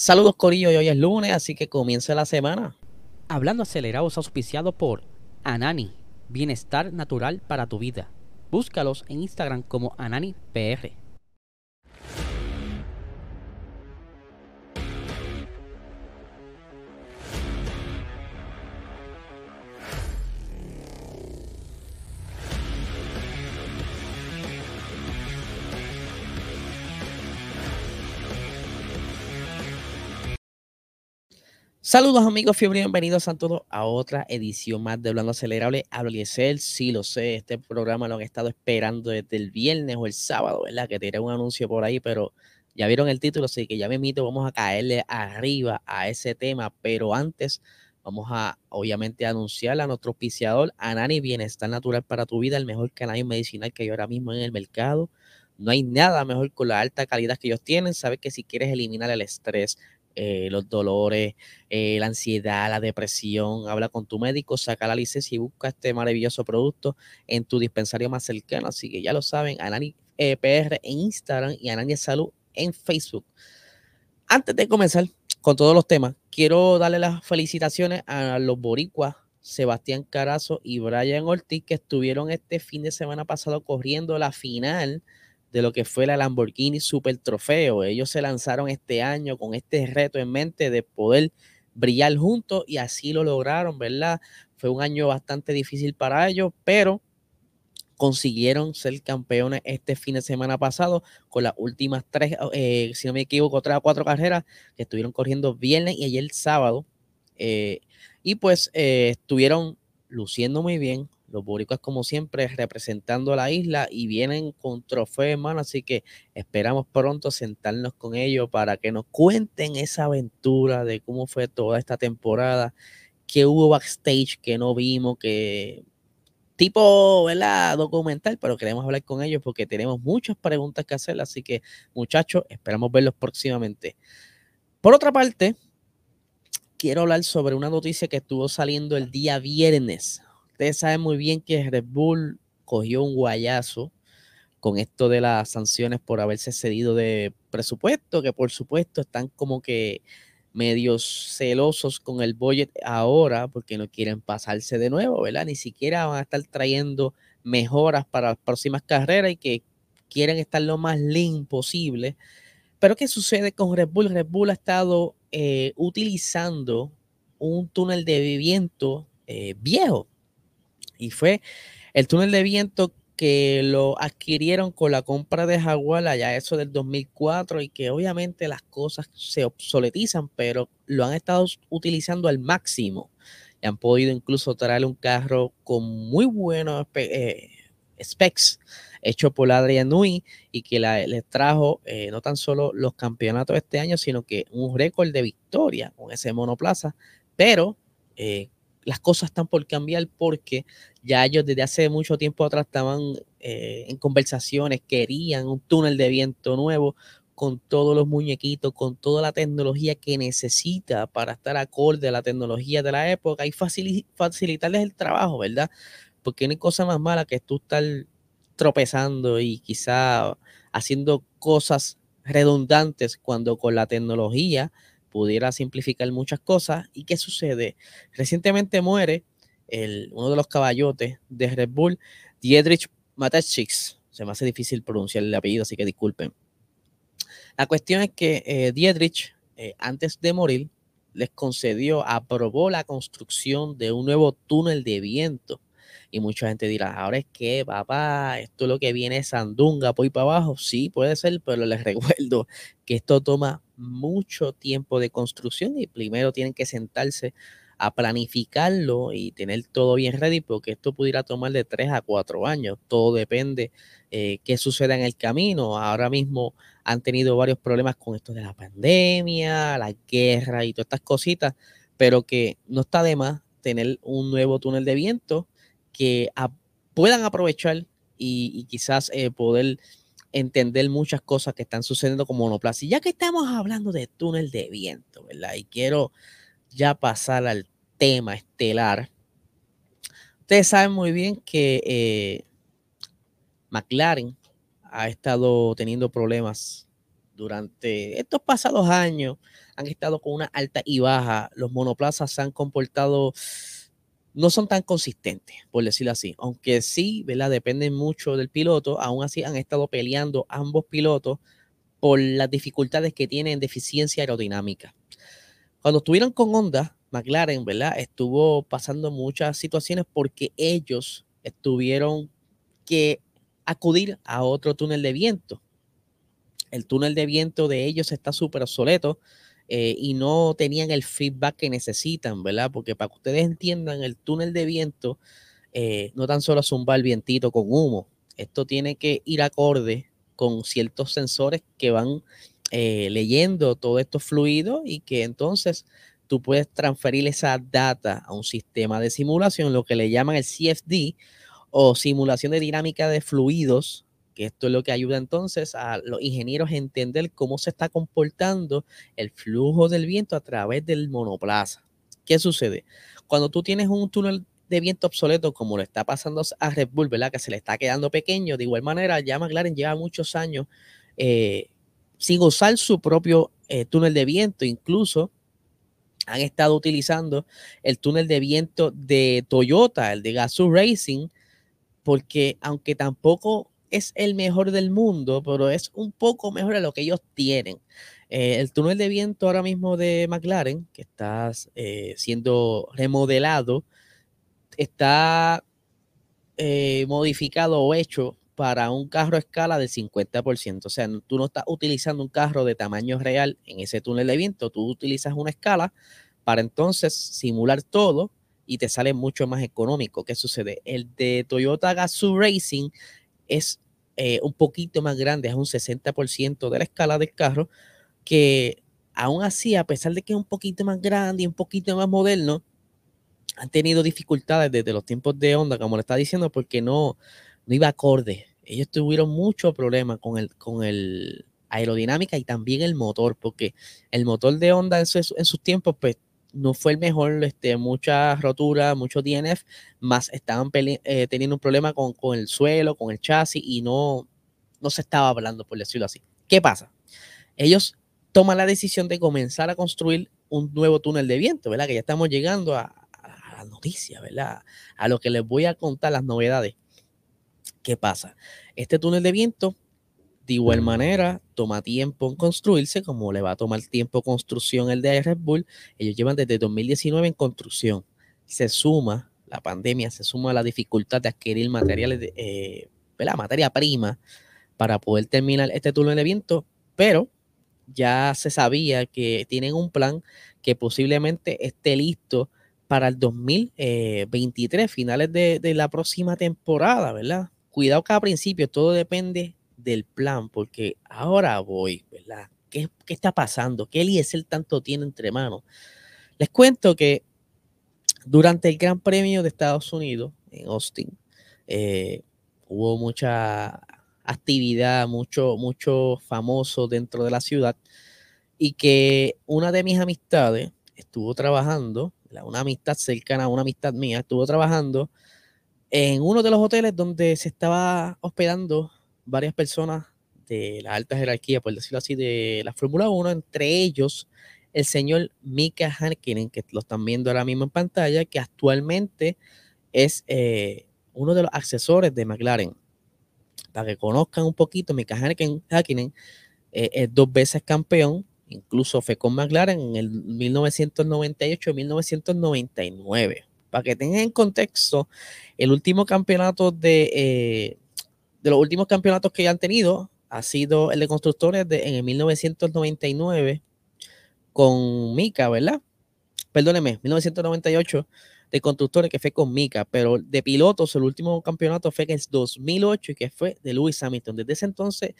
Saludos Corillo, y hoy es lunes, así que comienza la semana. Hablando acelerados auspiciado por Anani, bienestar natural para tu vida. Búscalos en Instagram como AnaniPR. Saludos amigos fiebre, bienvenidos a todos a otra edición más de Hablando Acelerable. Hablo Eliezer, sí lo sé, este programa lo han estado esperando desde el viernes o el sábado, ¿verdad? Que tiré un anuncio por ahí, pero ya vieron el título, así que ya me invito, vamos a caerle arriba a ese tema, pero antes vamos a obviamente anunciar a nuestro auspiciador, Anani Bienestar Natural para tu vida, el mejor canal medicinal que hay ahora mismo en el mercado. No hay nada mejor con la alta calidad que ellos tienen. Sabes que si quieres eliminar el estrés, eh, los dolores, eh, la ansiedad, la depresión. Habla con tu médico, saca la licencia y busca este maravilloso producto en tu dispensario más cercano. Así que ya lo saben, Anani eh, PR en Instagram y Anani Salud en Facebook. Antes de comenzar con todos los temas, quiero darle las felicitaciones a los boricuas Sebastián Carazo y Brian Ortiz que estuvieron este fin de semana pasado corriendo la final de lo que fue la Lamborghini Super Trofeo. Ellos se lanzaron este año con este reto en mente de poder brillar juntos y así lo lograron, ¿verdad? Fue un año bastante difícil para ellos, pero consiguieron ser campeones este fin de semana pasado con las últimas tres, eh, si no me equivoco, tres o cuatro carreras que estuvieron corriendo viernes y ayer sábado. Eh, y pues eh, estuvieron luciendo muy bien, los boricuas, como siempre, representando a la isla y vienen con trofeo, hermano. Así que esperamos pronto sentarnos con ellos para que nos cuenten esa aventura de cómo fue toda esta temporada, qué hubo backstage que no vimos, que tipo, ¿verdad? Documental, pero queremos hablar con ellos porque tenemos muchas preguntas que hacer. Así que, muchachos, esperamos verlos próximamente. Por otra parte, quiero hablar sobre una noticia que estuvo saliendo el día viernes Ustedes saben muy bien que Red Bull cogió un guayazo con esto de las sanciones por haberse cedido de presupuesto, que por supuesto están como que medios celosos con el budget ahora porque no quieren pasarse de nuevo, ¿verdad? Ni siquiera van a estar trayendo mejoras para las próximas carreras y que quieren estar lo más lean posible. Pero ¿qué sucede con Red Bull? Red Bull ha estado eh, utilizando un túnel de viento eh, viejo y fue el túnel de viento que lo adquirieron con la compra de Jaguar allá eso del 2004 y que obviamente las cosas se obsoletizan, pero lo han estado utilizando al máximo. Y han podido incluso traer un carro con muy buenos eh, specs hecho por Adrian Nui y que les trajo eh, no tan solo los campeonatos este año, sino que un récord de victoria con ese monoplaza, pero eh, las cosas están por cambiar porque ya ellos desde hace mucho tiempo atrás estaban eh, en conversaciones, querían un túnel de viento nuevo con todos los muñequitos, con toda la tecnología que necesita para estar acorde a la tecnología de la época y facilitarles el trabajo, ¿verdad? Porque no hay cosa más mala que tú estar tropezando y quizá haciendo cosas redundantes cuando con la tecnología pudiera simplificar muchas cosas. ¿Y qué sucede? Recientemente muere el, uno de los caballotes de Red Bull, Dietrich Mateschitz. Se me hace difícil pronunciar el apellido, así que disculpen. La cuestión es que eh, Dietrich, eh, antes de morir, les concedió, aprobó la construcción de un nuevo túnel de viento. Y mucha gente dirá, ahora es que, papá, esto es lo que viene Sandunga, por para abajo. Sí, puede ser, pero les recuerdo que esto toma mucho tiempo de construcción y primero tienen que sentarse a planificarlo y tener todo bien ready porque esto pudiera tomar de tres a cuatro años. Todo depende eh, qué suceda en el camino. Ahora mismo han tenido varios problemas con esto de la pandemia, la guerra y todas estas cositas, pero que no está de más tener un nuevo túnel de viento que puedan aprovechar y, quizás eh, poder entender muchas cosas que están sucediendo con monoplaza. Y ya que estamos hablando de túnel de viento, ¿verdad? Y quiero ya pasar al tema estelar. Ustedes saben muy bien que eh, McLaren ha estado teniendo problemas durante estos pasados años han estado con una alta y baja. Los monoplazas se han comportado, no son tan consistentes, por decirlo así. Aunque sí, ¿verdad? Dependen mucho del piloto. Aún así han estado peleando ambos pilotos por las dificultades que tienen en deficiencia aerodinámica. Cuando estuvieron con Honda, McLaren, ¿verdad? Estuvo pasando muchas situaciones porque ellos estuvieron que acudir a otro túnel de viento. El túnel de viento de ellos está súper obsoleto eh, y no tenían el feedback que necesitan, ¿verdad? Porque para que ustedes entiendan, el túnel de viento eh, no tan solo zumba el vientito con humo, esto tiene que ir acorde con ciertos sensores que van eh, leyendo todos estos fluidos y que entonces tú puedes transferir esa data a un sistema de simulación, lo que le llaman el CFD o simulación de dinámica de fluidos, que esto es lo que ayuda entonces a los ingenieros a entender cómo se está comportando el flujo del viento a través del monoplaza. ¿Qué sucede? Cuando tú tienes un túnel de viento obsoleto, como lo está pasando a Red Bull, ¿verdad? Que se le está quedando pequeño, de igual manera, ya McLaren lleva muchos años eh, sin usar su propio eh, túnel de viento, incluso han estado utilizando el túnel de viento de Toyota, el de Gazoo Racing, porque aunque tampoco es el mejor del mundo, pero es un poco mejor de lo que ellos tienen. Eh, el túnel de viento ahora mismo de McLaren, que está eh, siendo remodelado, está eh, modificado o hecho para un carro a escala del 50%. O sea, tú no estás utilizando un carro de tamaño real en ese túnel de viento, tú utilizas una escala para entonces simular todo y te sale mucho más económico. ¿Qué sucede? El de Toyota Gazoo Racing es eh, un poquito más grande, es un 60% de la escala del carro, que aún así, a pesar de que es un poquito más grande y un poquito más moderno, han tenido dificultades desde los tiempos de Honda, como le está diciendo, porque no, no iba acorde. Ellos tuvieron mucho problema con el, con el aerodinámica y también el motor, porque el motor de Honda en, en sus tiempos, pues no fue el mejor, este, mucha rotura, mucho DNF, más estaban eh, teniendo un problema con, con, el suelo, con el chasis y no, no se estaba hablando, por decirlo así. ¿Qué pasa? Ellos toman la decisión de comenzar a construir un nuevo túnel de viento, ¿verdad? Que ya estamos llegando a, a la noticia, ¿verdad? A lo que les voy a contar las novedades. ¿Qué pasa? Este túnel de viento, de igual manera, toma tiempo en construirse, como le va a tomar tiempo construcción el de Red Bull. Ellos llevan desde 2019 en construcción. Se suma la pandemia, se suma la dificultad de adquirir materiales, de, eh, materia prima para poder terminar este túnel de viento, pero ya se sabía que tienen un plan que posiblemente esté listo para el 2023, finales de, de la próxima temporada, ¿verdad? cuidado cada principio, todo depende del plan, porque ahora voy, ¿verdad? ¿Qué, qué está pasando? ¿Qué el tanto tiene entre manos? Les cuento que durante el Gran Premio de Estados Unidos en Austin, eh, hubo mucha actividad, mucho, mucho famoso dentro de la ciudad y que una de mis amistades estuvo trabajando, una amistad cercana, una amistad mía, estuvo trabajando en uno de los hoteles donde se estaba hospedando varias personas de la alta jerarquía, por decirlo así, de la Fórmula 1, entre ellos el señor Mika Hakkinen, que lo están viendo ahora mismo en pantalla, que actualmente es eh, uno de los asesores de McLaren. Para que conozcan un poquito, Mika Hakkinen eh, es dos veces campeón, incluso fue con McLaren en el 1998 y 1999 para que tengan en contexto, el último campeonato de, eh, de los últimos campeonatos que han tenido ha sido el de constructores en el 1999 con Mika, ¿verdad? Perdóneme, 1998 de constructores que fue con Mika, pero de pilotos el último campeonato fue en el 2008 y que fue de Lewis Hamilton. Desde ese entonces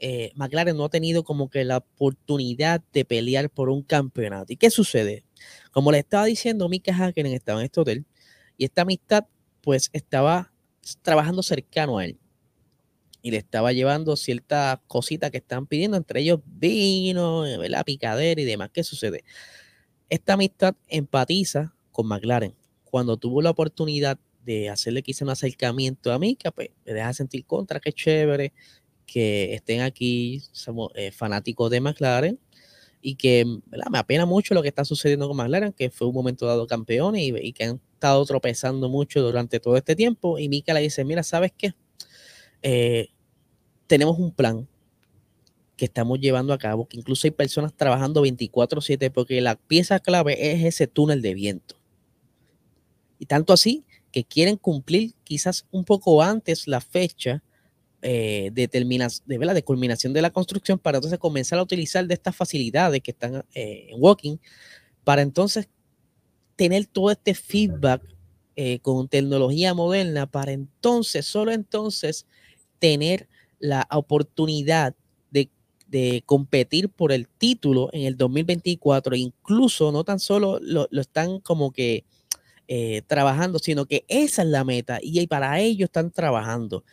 eh, McLaren no ha tenido como que la oportunidad de pelear por un campeonato. ¿Y qué sucede? Como le estaba diciendo, Mika Hakkinen estaba en este hotel y esta amistad pues estaba trabajando cercano a él y le estaba llevando ciertas cositas que estaban pidiendo, entre ellos vino, la picadera y demás. ¿Qué sucede? Esta amistad empatiza con McLaren. Cuando tuvo la oportunidad de hacerle quizá un acercamiento a Mika, pues le deja sentir contra, qué chévere, que estén aquí, somos eh, fanáticos de McLaren y que me apena mucho lo que está sucediendo con McLaren, que fue un momento dado campeón y, que han estado tropezando mucho durante todo este tiempo. Y Mika le dice, mira, ¿sabes qué? Eh, tenemos un plan que estamos llevando a cabo, que incluso hay personas trabajando 24/7 porque la pieza clave es ese túnel de viento. Y tanto así que quieren cumplir quizás un poco antes la fecha eh, de, de, de culminación de la construcción para entonces comenzar a utilizar de estas facilidades que están eh, en Walking para entonces tener todo este feedback eh, con tecnología moderna para entonces, solo entonces, tener la oportunidad de, de, competir por el título en el 2024. Incluso no tan solo lo, lo están como que trabajando, sino que esa es la meta y para ello están trabajando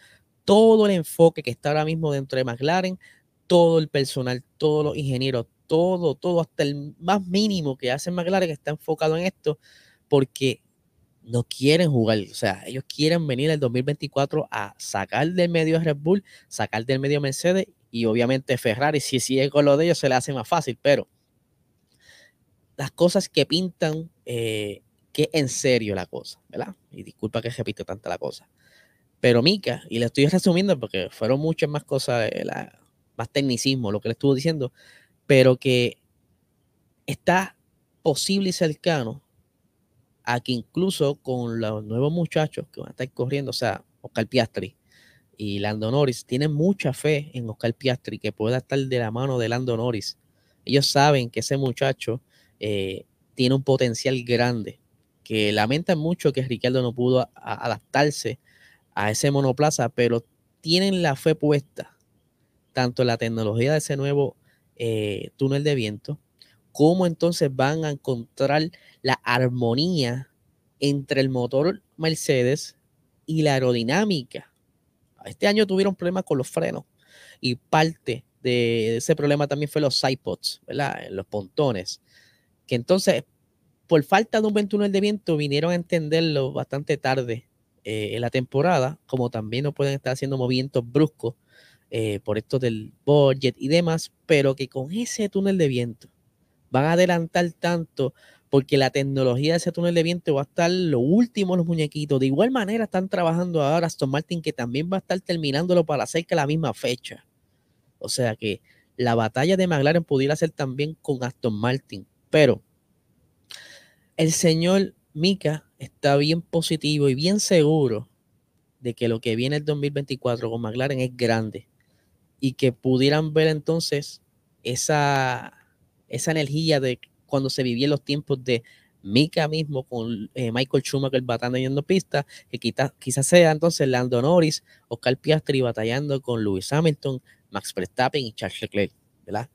todo el enfoque que está ahora mismo dentro de McLaren, todo el personal, todos los ingenieros, todo, todo, hasta el más mínimo que hace McLaren que está enfocado en esto, porque no quieren jugar, o sea, ellos quieren venir el 2024 a sacar del medio a Red Bull, sacar del medio Mercedes y obviamente Ferrari, si sigue con lo de ellos se le hace más fácil, pero las cosas que pintan, eh, que en serio la cosa, ¿verdad? Y disculpa que repito tanta la cosa. Pero Mika, y le estoy resumiendo porque fueron muchas más cosas, más tecnicismo, lo que le estuvo diciendo, pero que está posible y cercano a que incluso con los nuevos muchachos que van a estar corriendo, o sea, Oscar Piastri y Lando Norris, tienen mucha fe en Oscar Piastri que pueda estar de la mano de Lando Norris. Ellos saben que ese muchacho eh, tiene un potencial grande, que lamentan mucho que Ricardo no pudo adaptarse a ese monoplaza, pero tienen la fe puesta tanto en la tecnología de ese nuevo eh, túnel de viento, como entonces van a encontrar la armonía entre el motor Mercedes y la aerodinámica. Este año tuvieron problemas con los frenos y parte de ese problema también fue los sidepods, ¿verdad? Los pontones, que entonces por falta de un buen túnel de viento vinieron a entenderlo bastante tarde eh, en la temporada, como también no pueden estar haciendo movimientos bruscos eh, por esto del budget y demás, pero que con ese túnel de viento van a adelantar tanto porque la tecnología de ese túnel de viento va a estar lo último los muñequitos. De igual manera están trabajando ahora Aston Martin, que también va a estar terminándolo para hacer que la misma fecha. O sea que la batalla de McLaren pudiera ser también con Aston Martin. Pero el señor Mika está bien positivo y bien seguro de que lo que viene el 2024 con McLaren es grande y que pudieran ver entonces esa, esa energía de cuando se vivía los tiempos de Mika mismo con eh, Michael Schumacher batallando pista, que quizás sea entonces Lando Norris, Oscar Piastri batallando con Lewis Hamilton, Max Verstappen y Charles Leclerc, ¿verdad?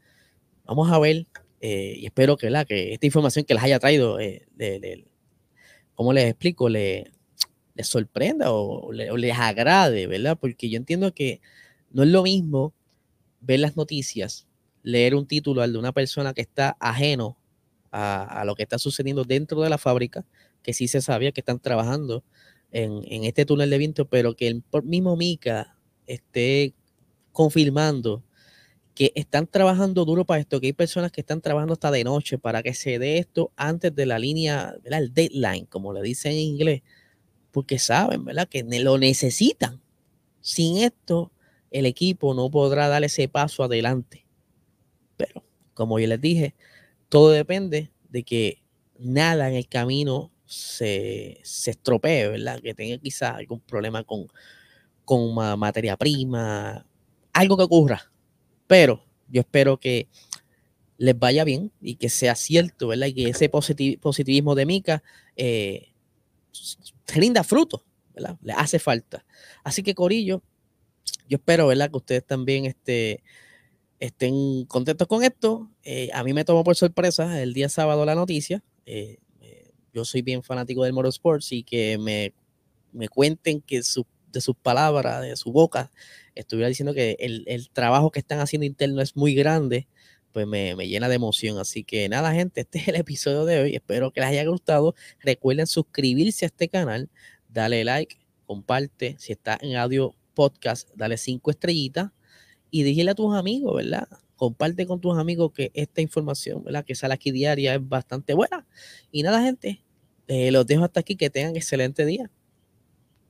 Vamos a ver eh, y espero que, que esta información que les haya traído eh, de, ¿cómo les explico? Le, les sorprenda o, les agrade, ¿verdad? Porque yo entiendo que no es lo mismo ver las noticias, leer un título al de una persona que está ajeno a, lo que está sucediendo dentro de la fábrica, que sí se sabía que están trabajando en, este túnel de viento, pero que el mismo Mica esté confirmando que están trabajando duro para esto, que hay personas que están trabajando hasta de noche para que se dé esto antes de la línea, ¿verdad? el deadline, como le dicen en inglés, porque saben, ¿verdad? Que lo necesitan. Sin esto, el equipo no podrá dar ese paso adelante. Pero, como yo les dije, todo depende de que nada en el camino se, se estropee, ¿verdad? Que tenga quizás algún problema con, con materia prima, algo que ocurra pero yo espero que les vaya bien y que sea cierto, ¿verdad? Y que ese positivismo de Mica eh, rinda fruto, ¿verdad? Le hace falta. Así que, Corillo, yo espero, ¿verdad? Que ustedes también este, estén contentos con esto. Eh, a mí me tomó por sorpresa el día sábado la noticia. Eh, yo soy bien fanático del motorsports y que me, me cuenten que de sus palabras, de su boca, estuviera diciendo que el, trabajo que están haciendo interno es muy grande, pues me, llena de emoción. Así que nada, gente, este es el episodio de hoy. Espero que les haya gustado. Recuerden suscribirse a este canal, dale like, comparte. Si está en audio podcast, dale cinco estrellitas. Y dígale a tus amigos, ¿verdad? Comparte con tus amigos que esta información, ¿verdad? Que sale aquí diaria es bastante buena. Y nada, gente, eh, los dejo hasta aquí. Que tengan excelente día.